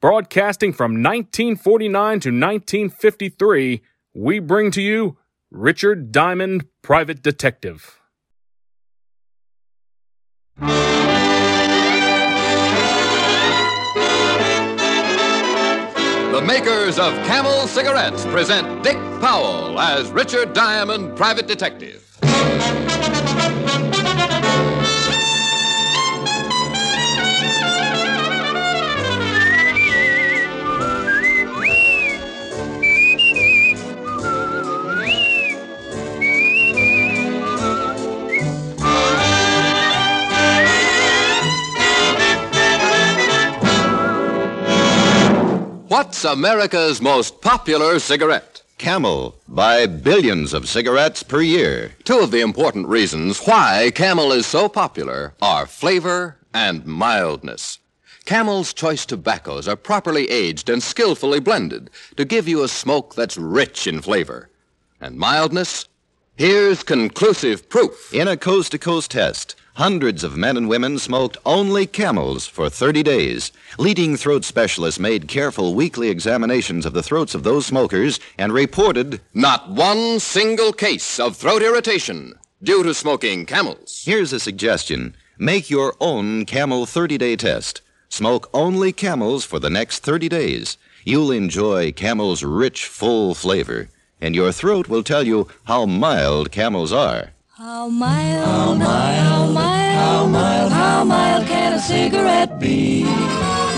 broadcasting from 1949 to 1953, we bring to you Richard Diamond, Private Detective. The makers of Camel cigarettes present Dick Powell as Richard Diamond, Private Detective. America's most popular cigarette? Camel by billions of cigarettes per year. Two of the important reasons why Camel is so popular are flavor and mildness. Camel's choice tobaccos are properly aged and skillfully blended to give you a smoke that's rich in flavor. And mildness? Here's conclusive proof. In a coast to coast test, hundreds of men and women smoked only camels for 30 days. Leading throat specialists made careful weekly examinations of the throats of those smokers and reported Not one single case of throat irritation due to smoking camels. here's a suggestion make your own camel 30 day test. Smoke only camels for the next 30 days. You'll enjoy camel's rich, full flavor, and your throat will tell you how mild camels are. How mild, how mild, how mild, how mild, how mild can a cigarette be?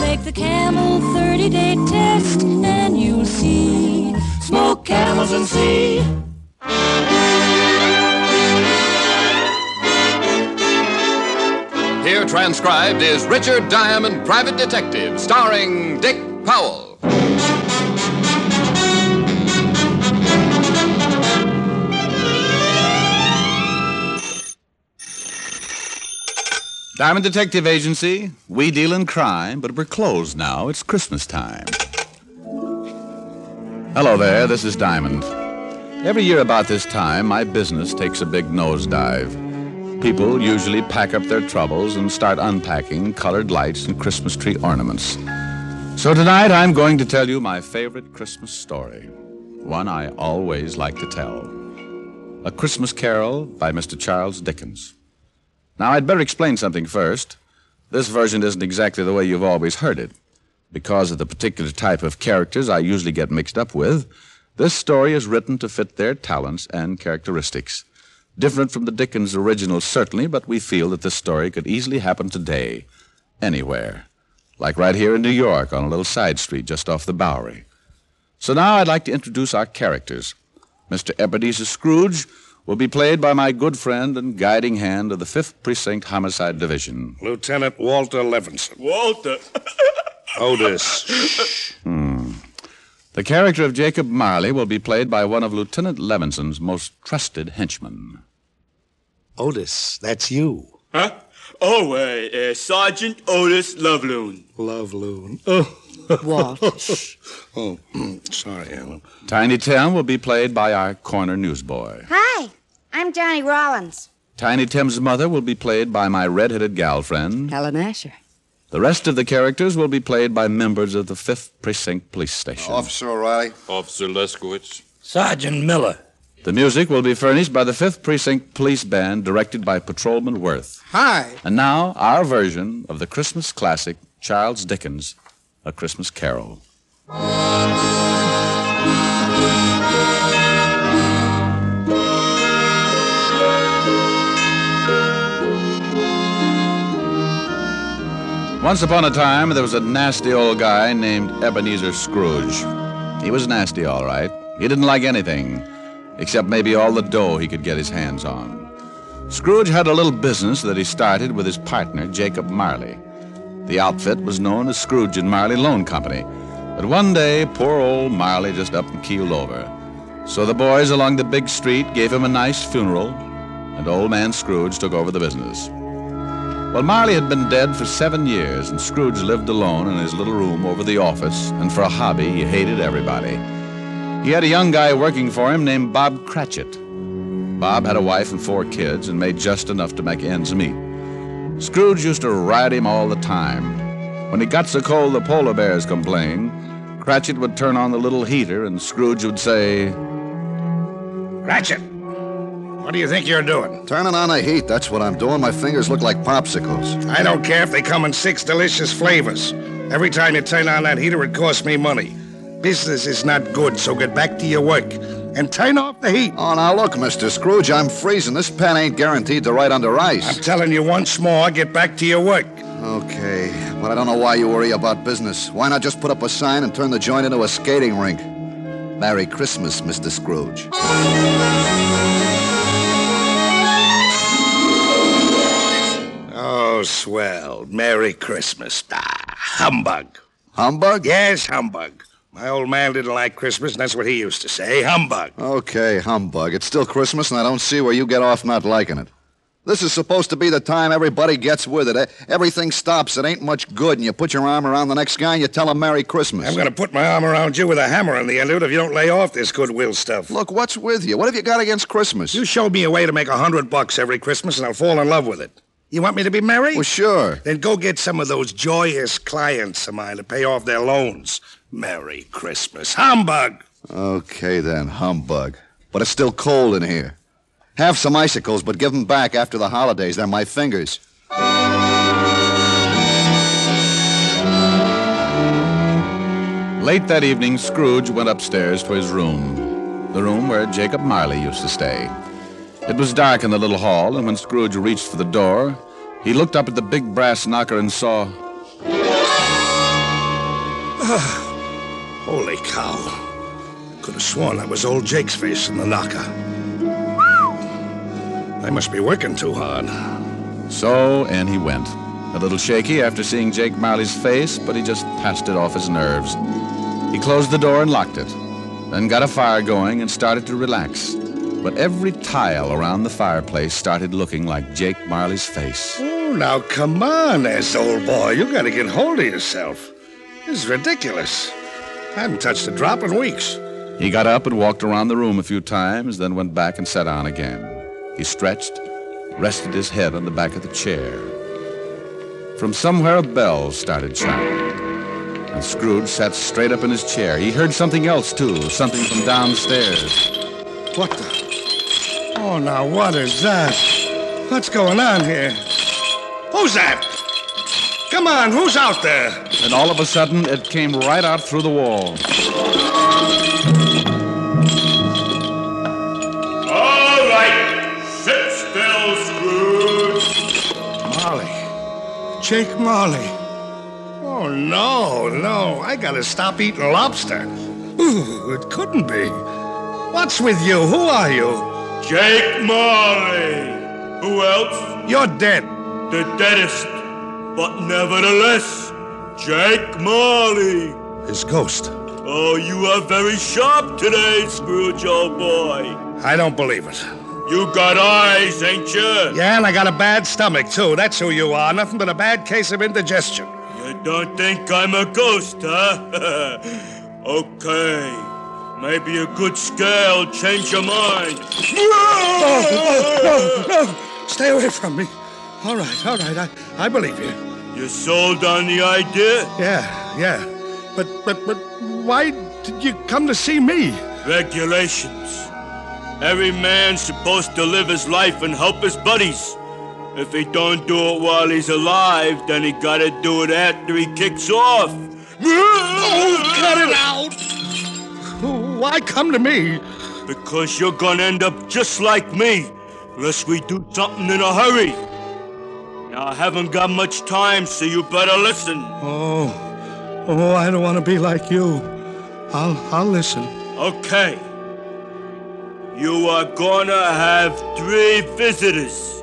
Make the camel 30 day test and you'll see. Smoke camels and see. Here transcribed is Richard Diamond, Private Detective, starring Dick Powell. Diamond Detective Agency, we deal in crime, but we're closed now. It's Christmas time. Hello there, this is Diamond. Every year about this time, my business takes a big nosedive. People usually pack up their troubles and start unpacking colored lights and Christmas tree ornaments. So tonight, I'm going to tell you my favorite Christmas story, one I always like to tell A Christmas Carol by Mr. Charles Dickens. Now, I'd better explain something first. This version isn't exactly the way you've always heard it. Because of the particular type of characters I usually get mixed up with, this story is written to fit their talents and characteristics. Different from the Dickens original, certainly, but we feel that this story could easily happen today, anywhere. Like right here in New York on a little side street just off the Bowery. So now I'd like to introduce our characters. Mr. Ebenezer Scrooge will be played by my good friend and guiding hand of the 5th Precinct Homicide Division. Lieutenant Walter Levinson. Walter. Otis. The character of Jacob Marley will be played by one of Lieutenant Levinson's most trusted henchmen. Otis, that's you. Huh? Oh, uh, uh, Sergeant Otis Loveloon. Love Loon. Oh, Walt. oh sorry, Alan. Tiny Tim will be played by our corner newsboy. Hi, I'm Johnny Rollins. Tiny Tim's mother will be played by my red-headed gal friend. Helen Asher. The rest of the characters will be played by members of the 5th Precinct Police Station. Officer O'Reilly. Officer Leskowitz. Sergeant Miller. The music will be furnished by the 5th Precinct Police Band directed by Patrolman Worth. Hi. And now, our version of the Christmas classic Charles Dickens' A Christmas Carol. Once upon a time, there was a nasty old guy named Ebenezer Scrooge. He was nasty, all right. He didn't like anything, except maybe all the dough he could get his hands on. Scrooge had a little business that he started with his partner, Jacob Marley. The outfit was known as Scrooge and Marley Loan Company. But one day, poor old Marley just up and keeled over. So the boys along the big street gave him a nice funeral, and old man Scrooge took over the business. Well, Marley had been dead for seven years, and Scrooge lived alone in his little room over the office, and for a hobby, he hated everybody. He had a young guy working for him named Bob Cratchit. Bob had a wife and four kids and made just enough to make ends meet. Scrooge used to ride him all the time. When it got so cold the polar bears complained, Cratchit would turn on the little heater and Scrooge would say, Cratchit, what do you think you're doing? Turning on the heat, that's what I'm doing. My fingers look like popsicles. I don't care if they come in six delicious flavors. Every time you turn on that heater, it costs me money. Business is not good, so get back to your work and turn off the heat. Oh, now look, Mr. Scrooge, I'm freezing. This pen ain't guaranteed to write under ice. I'm telling you once more, get back to your work. Okay, but I don't know why you worry about business. Why not just put up a sign and turn the joint into a skating rink? Merry Christmas, Mr. Scrooge. Oh, swell. Merry Christmas. Ah, humbug. Humbug? Yes, humbug. My old man didn't like Christmas, and that's what he used to say. Humbug. Okay, humbug. It's still Christmas, and I don't see where you get off not liking it. This is supposed to be the time everybody gets with it. Eh? Everything stops. It ain't much good, and you put your arm around the next guy and you tell him Merry Christmas. I'm going to put my arm around you with a hammer on the end of it if you don't lay off this goodwill stuff. Look, what's with you? What have you got against Christmas? You showed me a way to make a hundred bucks every Christmas, and I'll fall in love with it. You want me to be merry? Well, sure. Then go get some of those joyous clients of mine to pay off their loans. Merry Christmas. Humbug! Okay, then, humbug. But it's still cold in here. Have some icicles, but give 'em back after the holidays. They're my fingers. Late that evening, Scrooge went upstairs to his room, the room where Jacob Marley used to stay. It was dark in the little hall, and when Scrooge reached for the door, he looked up at the big brass knocker and saw. Holy cow. Could have sworn that was old Jake's face in the knocker. I must be working too hard. So, and he went. A little shaky after seeing Jake Marley's face, but he just passed it off his nerves. He closed the door and locked it, then got a fire going and started to relax. But every tile around the fireplace started looking like Jake Marley's face. Oh, now come on, S old boy. You gotta get hold of yourself. This is ridiculous. I haven't touched a drop in weeks. He got up and walked around the room a few times, then went back and sat down again. He stretched, rested his head on the back of the chair. From somewhere a bell started chiming. And Scrooge sat straight up in his chair. He heard something else, too, something from downstairs. What the? Oh, now what is that? What's going on here? Who's that? Come on, who's out there? And all of a sudden, it came right out through the wall. All right, sit still, Scrooge. Marley. Jake Marley. Oh, no, no. I gotta stop eating lobster. Ooh, it couldn't be. What's with you? Who are you? Jake Marley. Who else? You're dead. The deadest. But nevertheless, Jake Marley. His ghost. Oh, you are very sharp today, Scrooge, old boy. I don't believe it. You got eyes, ain't you? Yeah, and I got a bad stomach, too. That's who you are. Nothing but a bad case of indigestion. You don't think I'm a ghost, huh? okay. Maybe a good scare will change your mind. No, no, stay away from me. All right, all right, I, I believe you. You sold on the idea? Yeah, yeah. But, but, but why did you come to see me? Regulations. Every man's supposed to live his life and help his buddies. If he don't do it while he's alive, then he gotta do it after he kicks off. Oh, cut it out! Why come to me? Because you're gonna end up just like me, unless we do something in a hurry. Now, I haven't got much time, so you better listen. Oh, oh, I don't want to be like you. I'll, I'll listen. Okay. You are gonna have three visitors.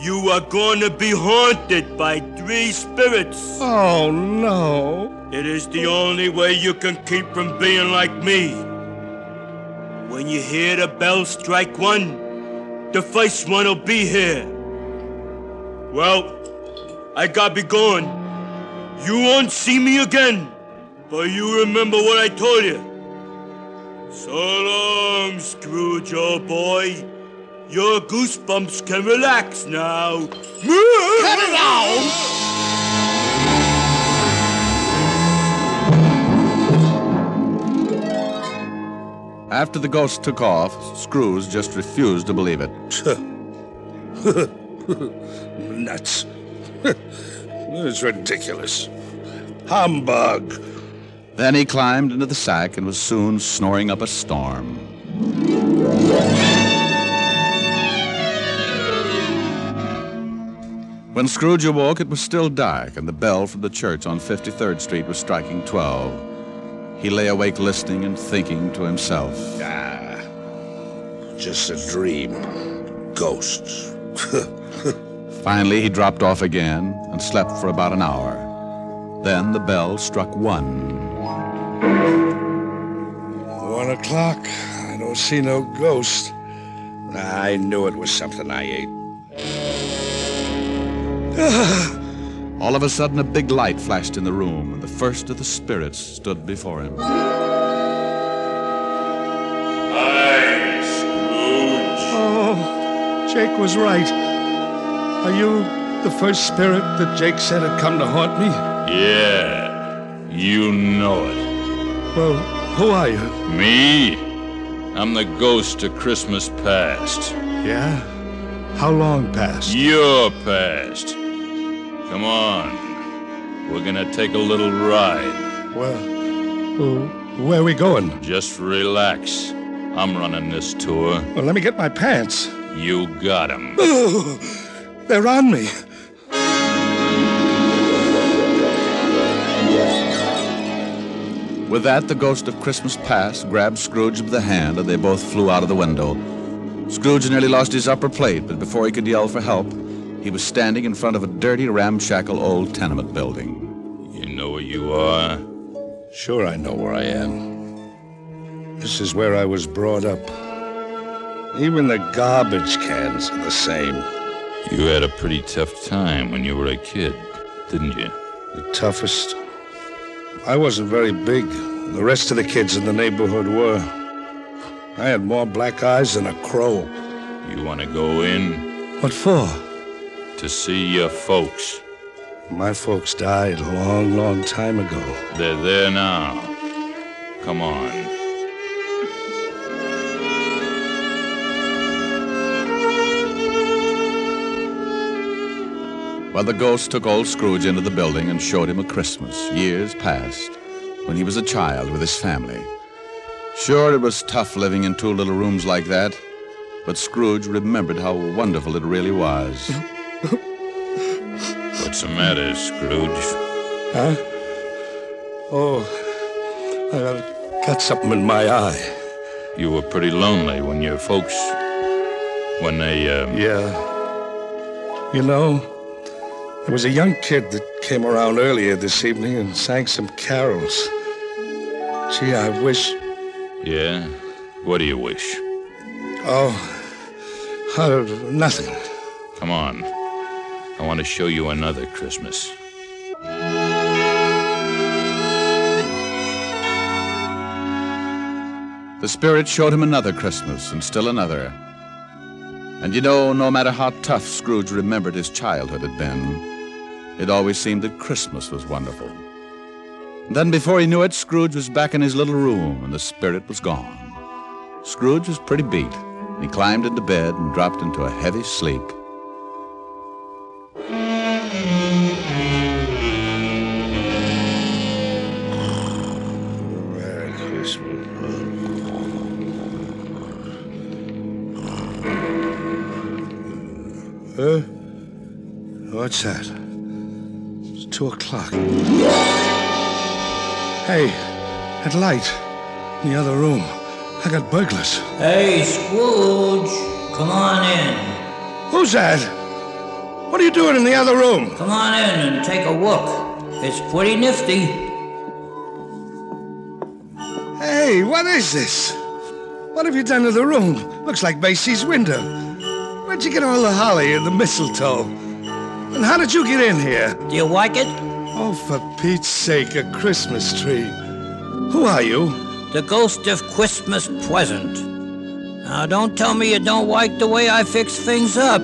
You are going to be haunted by three spirits. Oh, no. It is the only way you can keep from being like me. When you hear the bell strike one, the first one will be here. Well, I gotta be going. You won't see me again, but you remember what I told you. So long, Scrooge, old boy. Your goosebumps can relax now. Cut it out! After the ghost took off, Scrooge just refused to believe it. Nuts. it's ridiculous. Humbug. Then he climbed into the sack and was soon snoring up a storm. When Scrooge awoke, it was still dark, and the bell from the church on 53rd Street was striking 12. He lay awake listening and thinking to himself. Ah, just a dream. Ghosts. Finally, he dropped off again and slept for about an hour. Then the bell struck one. One o'clock. I don't see no ghost. I knew it was something I ate. All of a sudden, a big light flashed in the room, and the first of the spirits stood before him. Hi, Scrooge. Oh, Jake was right. Are you the first spirit that Jake said had come to haunt me? Yeah, you know it. Well, who are you? Me? I'm the ghost of Christmas past. Yeah? How long past? Your past. Come on. We're gonna take a little ride. Well, well, where are we going? Just relax. I'm running this tour. Well, let me get my pants. You got 'em. Oh, they're on me. With that, the ghost of Christmas past grabbed Scrooge by the hand, and they both flew out of the window. Scrooge nearly lost his upper plate, but before he could yell for help, he was standing in front of a dirty, ramshackle old tenement building. You know where you are? Sure, I know where I am. This is where I was brought up. Even the garbage cans are the same. You had a pretty tough time when you were a kid, didn't you? The toughest. I wasn't very big. The rest of the kids in the neighborhood were. I had more black eyes than a crow. You want to go in What for? To see your folks? My folks died a long, long time ago. They're there now. Come on. Well, the ghost took old Scrooge into the building and showed him a Christmas, years past, when he was a child with his family. Sure, it was tough living in two little rooms like that, but Scrooge remembered how wonderful it really was. What's the matter, Scrooge? Huh? Oh, I got something in my eye. You were pretty lonely when your folks. when they, um. Yeah. You know, there was a young kid that came around earlier this evening and sang some carols. Gee, I wish. Yeah? What do you wish? Oh, uh, nothing. Come on. I want to show you another Christmas. The spirit showed him another Christmas and still another. And you know, no matter how tough Scrooge remembered his childhood had been, it always seemed that Christmas was wonderful. And then before he knew it, Scrooge was back in his little room and the spirit was gone. Scrooge was pretty beat. He climbed into bed and dropped into a heavy sleep. It's two o'clock. Hey, that light in the other room. I got burglars. Hey, Scrooge, come on in. Who's that? What are you doing in the other room? Come on in and take a look. It's pretty nifty. Hey, what is this? What have you done to the room? Looks like Macy's window. Where'd you get all the holly and the mistletoe? And how did you get in here? Do you like it? Oh, for Pete's sake, a Christmas tree. Who are you? The ghost of Christmas present. Now, don't tell me you don't like the way I fix things up.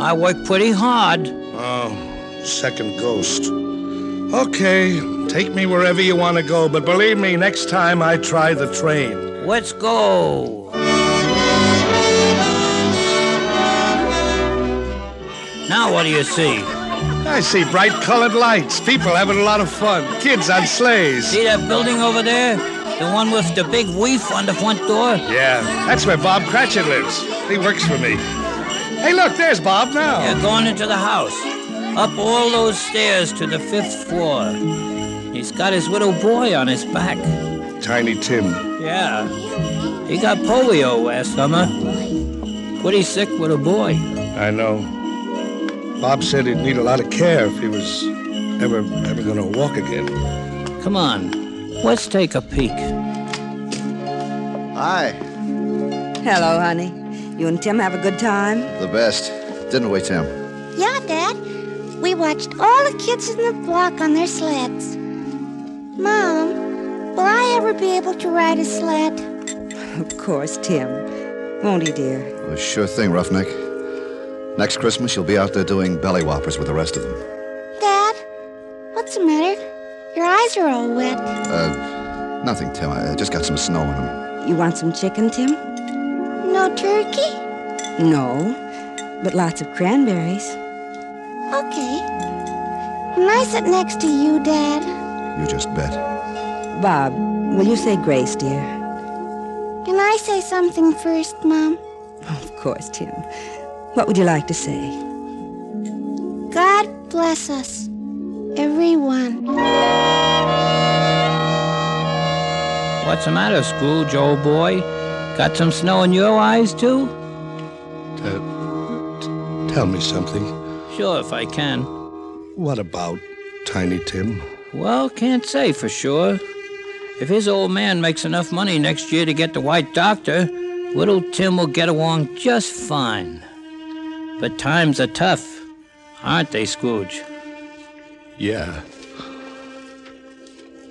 I work pretty hard. Oh, second ghost. Okay, take me wherever you want to go, but believe me, next time I try the train. Let's go. Now, what do you see? I see bright colored lights, people having a lot of fun, kids on sleighs. See that building over there? The one with the big reef on the front door? Yeah, that's where Bob Cratchit lives. He works for me. Hey, look, there's Bob now. Yeah, going into the house. Up all those stairs to the fifth floor. He's got his little boy on his back. Tiny Tim. Yeah. He got polio last summer. Pretty sick little boy. I know. Bob said he'd need a lot of care if he was ever ever gonna walk again. Come on, let's take a peek. Hi. Hello, honey. You and Tim have a good time? The best. Didn't we, Tim? Yeah, Dad. We watched all the kids in the block on their sleds. Mom, will I ever be able to ride a sled? Of course, Tim. Won't he, dear? Well, sure thing, Roughneck. Next Christmas, you'll be out there doing belly whoppers with the rest of them. Dad, what's the matter? Your eyes are all wet. Uh, nothing, Tim. I I just got some snow in them. You want some chicken, Tim? No turkey? No, but lots of cranberries. Okay. Can I sit next to you, Dad? You just bet. Bob, will you say grace, dear? Can I say something first, Mom? Of course, Tim. What would you like to say? God bless us, everyone. What's the matter, Scrooge, old boy? Got some snow in your eyes, too? Uh, t- tell me something. Sure, if I can. What about Tiny Tim? Well, can't say for sure. If his old man makes enough money next year to get the white doctor, little Tim will get along just fine. But times are tough, aren't they, Scrooge? Yeah.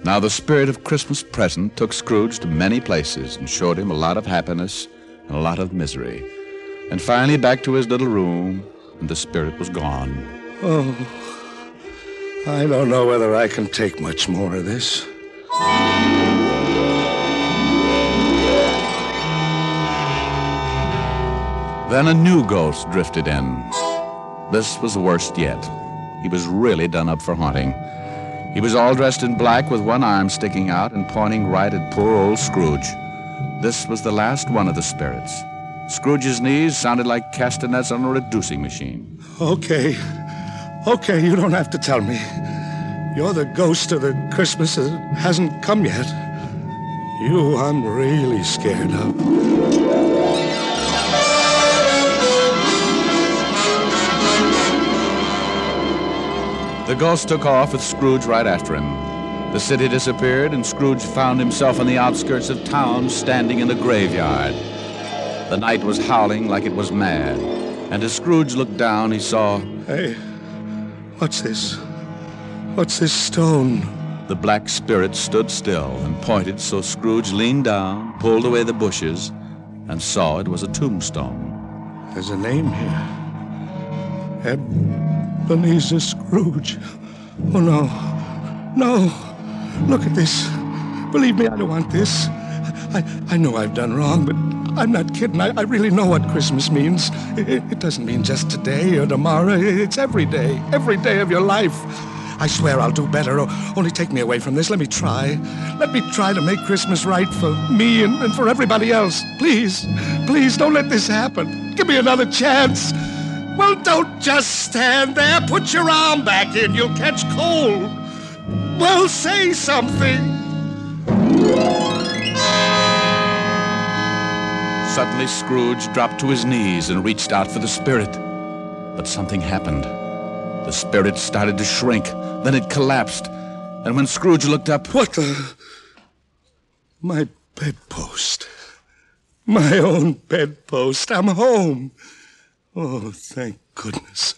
Now, the spirit of Christmas present took Scrooge to many places and showed him a lot of happiness and a lot of misery. And finally, back to his little room, and the spirit was gone. Oh, I don't know whether I can take much more of this. Then a new ghost drifted in. This was the worst yet. He was really done up for haunting. He was all dressed in black with one arm sticking out and pointing right at poor old Scrooge. This was the last one of the spirits. Scrooge's knees sounded like castanets on a reducing machine. Okay. Okay, you don't have to tell me. You're the ghost of the Christmas that hasn't come yet. You I'm really scared of. The ghost took off with Scrooge right after him. The city disappeared, and Scrooge found himself on the outskirts of town, standing in a graveyard. The night was howling like it was mad, and as Scrooge looked down, he saw Hey, what's this? What's this stone? the black spirit stood still and pointed so Scrooge leaned down, pulled away the bushes, and saw it was a tombstone. There's a name here. Ebenezer Scrooge. Oh, no. No. Look at this. Believe me, I don't want this. I, I know I've done wrong, but I'm not kidding. I, I really know what Christmas means. It, it doesn't mean just today or tomorrow. It's every day, every day of your life. I swear I'll do better. O- Only take me away from this. Let me try. Let me try to make Christmas right for me and, and for everybody else. Please, please don't let this happen. Give me another chance. Well, don't just stand there. Put your arm back in. You'll catch cold. Well, say something. Suddenly, Scrooge dropped to his knees and reached out for the spirit. But something happened. The spirit started to shrink. Then it collapsed. And when Scrooge looked up. What the? My bedpost. My own bedpost. I'm home. Oh, thank goodness.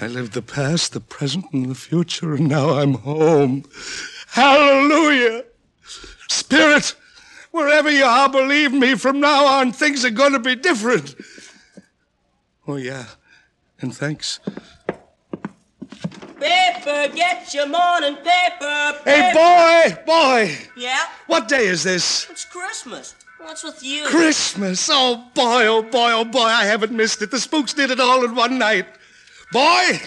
I lived the past, the present, and the future, and now I'm home. Hallelujah! Spirit, wherever you are, believe me, from now on things are going to be different. Oh, yeah. And thanks. Paper, get your morning paper. Hey, boy, boy, Yeah? what day is this? It's Christmas. What's with you? Christmas. Oh, boy, oh, boy, oh, boy, I haven't missed it. The spooks did it all in one night. Boy,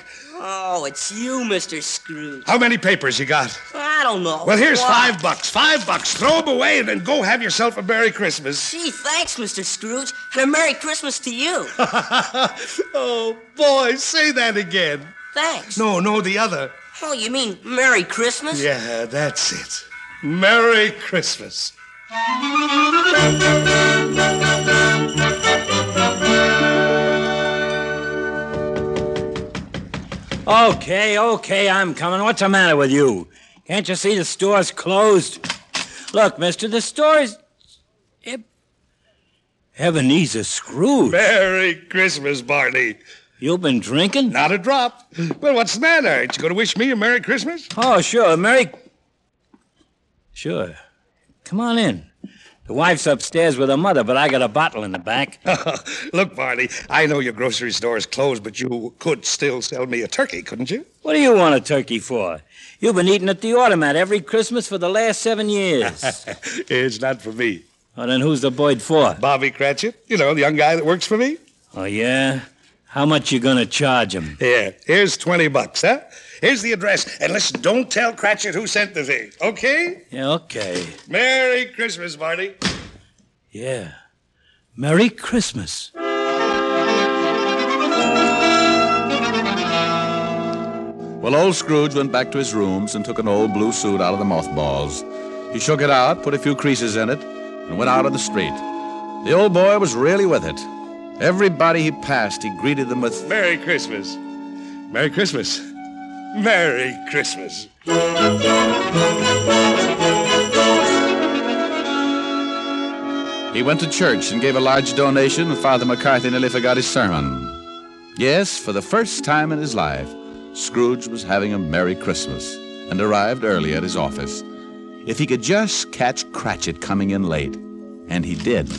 Oh, it's you, Mr. Scrooge. how many papers you got? I don't know. Well, here's What? five bucks. Five bucks. Throw them away and then go have yourself a Merry Christmas. Gee, thanks, Mr. Scrooge. And a Merry Christmas to you. oh, boy, say that again. Thanks. No, no, the other. Oh, you mean Merry Christmas? Yeah, that's it. Merry Christmas. Okay, okay, I'm coming. What's the matter with you? Can't you see the store's closed? Look, mister, the store's. Eb- Ebenezer Scrooge. Merry Christmas, Barney. You've been drinking? Not a drop. Well, what's the matter? Ain't you going to wish me a Merry Christmas? Oh, sure. Merry. Sure. Come on in. The wife's upstairs with her mother, but I got a bottle in the back. Look, Barney, I know your grocery store is closed, but you could still sell me a turkey, couldn't you? What do you want a turkey for? You've been eating at the automat every Christmas for the last seven years. it's not for me. well, then who's the boy for? Bobby Cratchit, you know, the young guy that works for me. Oh, yeah? How much you gonna charge him? Yeah, here's 20 bucks, huh? Here's the address. And listen, don't tell Cratchit who sent the thing, okay? Yeah, okay. Merry Christmas, Barney. Yeah. Merry Christmas. Well, old Scrooge went back to his rooms and took an old blue suit out of the mothballs. He shook it out, put a few creases in it, and went out on the street. The old boy was really with it. Everybody he passed, he greeted them with Merry Christmas. Merry Christmas. Merry Christmas. He went to church and gave a large donation, and Father McCarthy nearly forgot his sermon. Yes, for the first time in his life, Scrooge was having a Merry Christmas and arrived early at his office. If he could just catch Cratchit coming in late, and he did,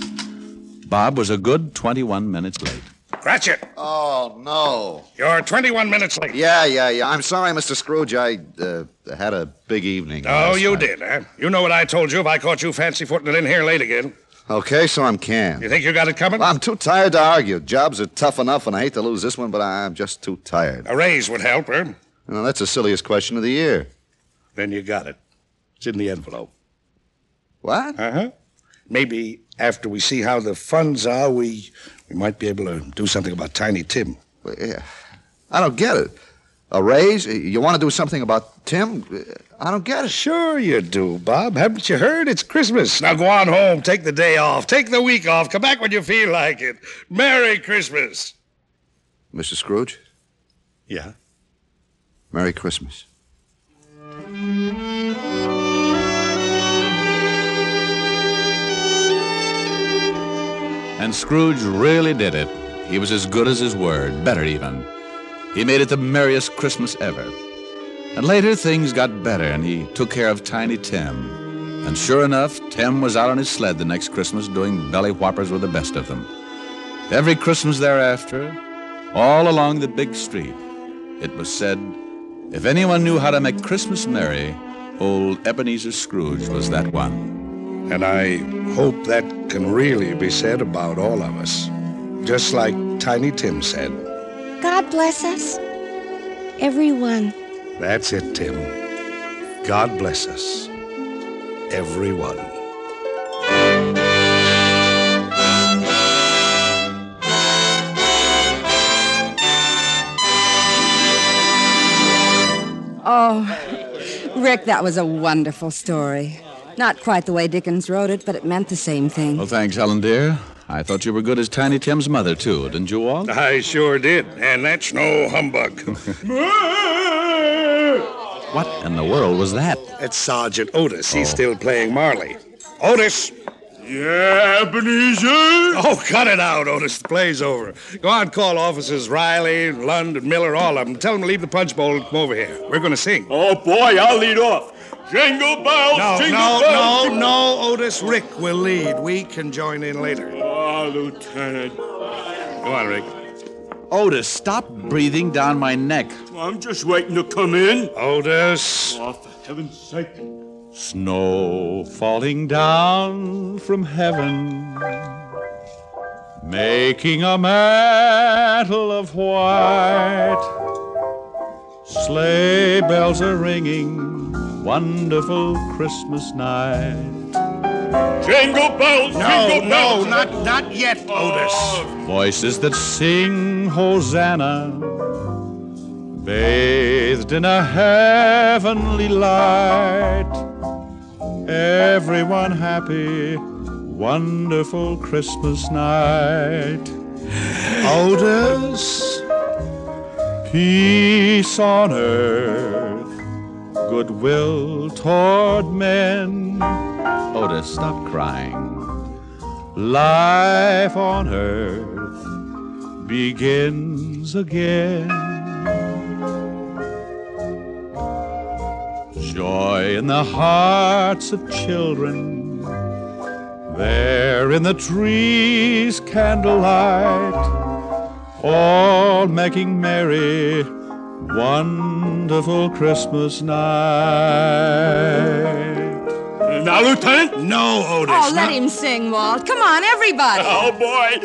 Bob was a good 21 minutes late. Cratchit! Oh, no. You're 21 minutes late. Yeah, yeah, yeah. I'm sorry, Mr. Scrooge. I uh, had a big evening. Oh, you night. did, huh? You know what I told you if I caught you fancy footing it in here late again. Okay, so I'm canned. You think you got it coming? I'm too tired to argue. Jobs are tough enough, and I hate to lose this one, but I'm just too tired. A raise would help, huh? Well, that's the silliest question of the year. Then you got it. It's in the envelope. What? Uh huh. Maybe after we see how the funds are, we we might be able to do something about Tiny Tim. Well, yeah. I don't get it. A raise? You want to do something about Tim? I don't get it. Sure you do, Bob. Haven't you heard? It's Christmas. Now go on home, take the day off, take the week off, come back when you feel like it. Merry Christmas. Mr. Scrooge, Yeah. Merry Christmas. Scrooge really did it. He was as good as his word, better even. He made it the merriest Christmas ever. And later things got better, and he took care of Tiny Tim. And sure enough, Tim was out on his sled the next Christmas doing belly whoppers with the best of them. Every Christmas thereafter, all along the big street, it was said, if anyone knew how to make Christmas merry, old Ebenezer Scrooge was that one. And I hope that can really be said about all of us. Just like Tiny Tim said. God bless us. Everyone. That's it, Tim. God bless us. Everyone. Oh, Rick, that was a wonderful story. Not quite the way Dickens wrote it, but it meant the same thing. Well, thanks, Helen, dear. I thought you were good as Tiny Tim's mother, too, didn't you, Walt? I sure did, and that's no humbug. What in the world was that? It's Sergeant Otis. He's oh. still playing Marley. Otis! Yeah, Ebenezer? Oh, cut it out, Otis. The play's over. Go on, call officers Riley, Lund, and Miller, all of them. Tell them to leave the punch bowl and come over here. We're going to sing. Oh, boy, I'll lead off. Jingle bells, No, jingle no, bells. no, no, Otis. Rick will lead. We can join in later. Oh, Lieutenant. Go on, Rick. Otis, stop breathing down my neck. I'm just waiting to come in. Otis. Oh, for heaven's sake. Snow falling down from heaven, making a mantle of white. Sleigh bells are ringing, wonderful Christmas night. Jingle bells, No, jingle no, bells. not, not yet, oh. Otis. Voices that sing Hosanna, bathed in a heavenly light. Everyone happy, wonderful Christmas night. Otis. Peace on earth, goodwill toward men. Otis, stop crying. Life on earth begins again. Joy in the hearts of children, there in the trees, candlelight all making merry, wonderful Christmas night. Now, Lieutenant. No, Otis. Oh, let him sing, Walt. Come on, everybody. Oh, boy.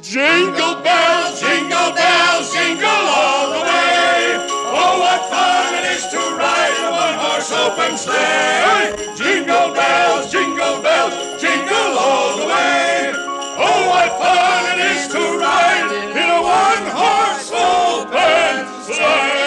Jingle bells, jingle bells, jingle all the way. Oh, what fun it is to ride in a one-horse open sleigh. Jingle bells, jingle bells, jingle all the way. Oh, what fun it is to ride in a one-horse open sleigh.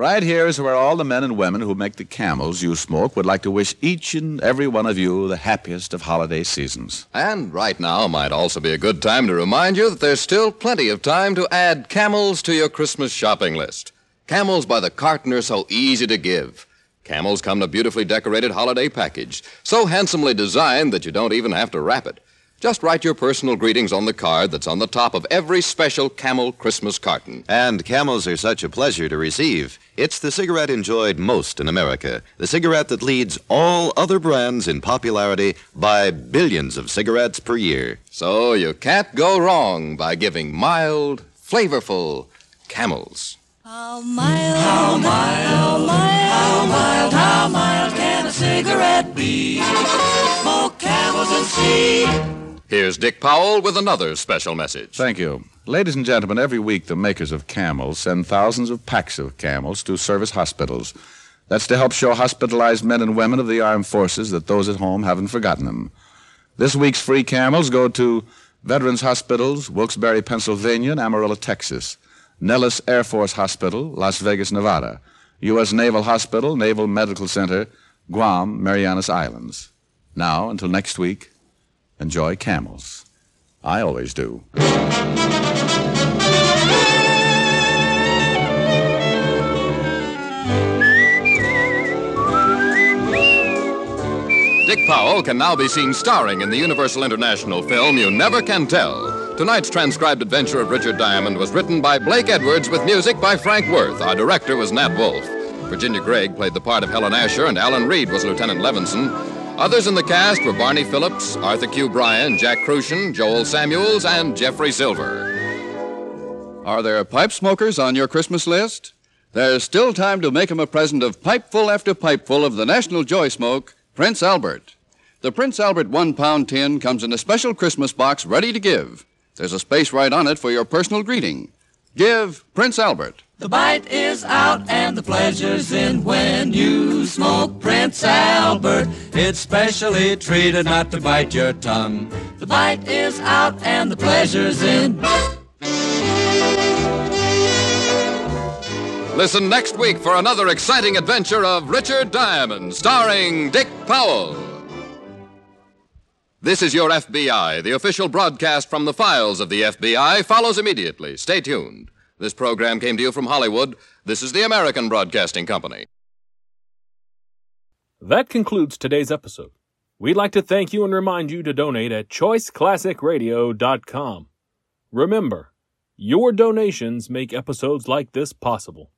Right here is where all the men and women who make the camels you smoke would like to wish each and every one of you the happiest of holiday seasons. And right now might also be a good time to remind you that there's still plenty of time to add camels to your Christmas shopping list. Camels by the carton are so easy to give. Camels come in a beautifully decorated holiday package, so handsomely designed that you don't even have to wrap it. Just write your personal greetings on the card that's on the top of every special Camel Christmas carton. And camels are such a pleasure to receive. It's the cigarette enjoyed most in America. The cigarette that leads all other brands in popularity by billions of cigarettes per year. So you can't go wrong by giving mild, flavorful camels. How mild, how mild, how mild, how mild, how mild can a cigarette be? Smoke camels and see. Here's Dick Powell with another special message. Thank you. Ladies and gentlemen, every week the makers of camels send thousands of packs of camels to service hospitals. That's to help show hospitalized men and women of the armed forces that those at home haven't forgotten them. This week's free camels go to Veterans Hospitals, Wilkes-Barre, Pennsylvania, and Amarillo, Texas. Nellis Air Force Hospital, Las Vegas, Nevada. U.S. Naval Hospital, Naval Medical Center, Guam, Marianas Islands. Now, until next week, enjoy camels. I always do. Dick Powell can now be seen starring in the Universal International film You Never Can Tell. Tonight's transcribed adventure of Richard Diamond was written by Blake Edwards with music by Frank Worth. Our director was Nat Wolff. Virginia Gregg played the part of Helen Asher, and Alan Reed was Lieutenant Levinson. Others in the cast were Barney Phillips, Arthur Q. Bryan, Jack Kruschen, Joel Samuels, and Jeffrey Silver. Are there pipe smokers on your Christmas list? There's still time to make 'em a present of pipeful after pipeful of the National Joy Smoke, Prince Albert. The Prince Albert one pound tin comes in a special Christmas box ready to give. There's a space right on it for your personal greeting. Give Prince Albert. The bite is out and the pleasure's in when you smoke Prince Albert. It's specially treated not to bite your tongue. The bite is out and the pleasure's in. Listen next week for another exciting adventure of Richard Diamond, starring Dick Powell. This is your FBI. The official broadcast from the files of the FBI follows immediately. Stay tuned. This program came to you from Hollywood. This is the American Broadcasting Company. That concludes today's episode. We'd like to thank you and remind you to donate at choiceclassicradio.com. Remember, your donations make episodes like this possible.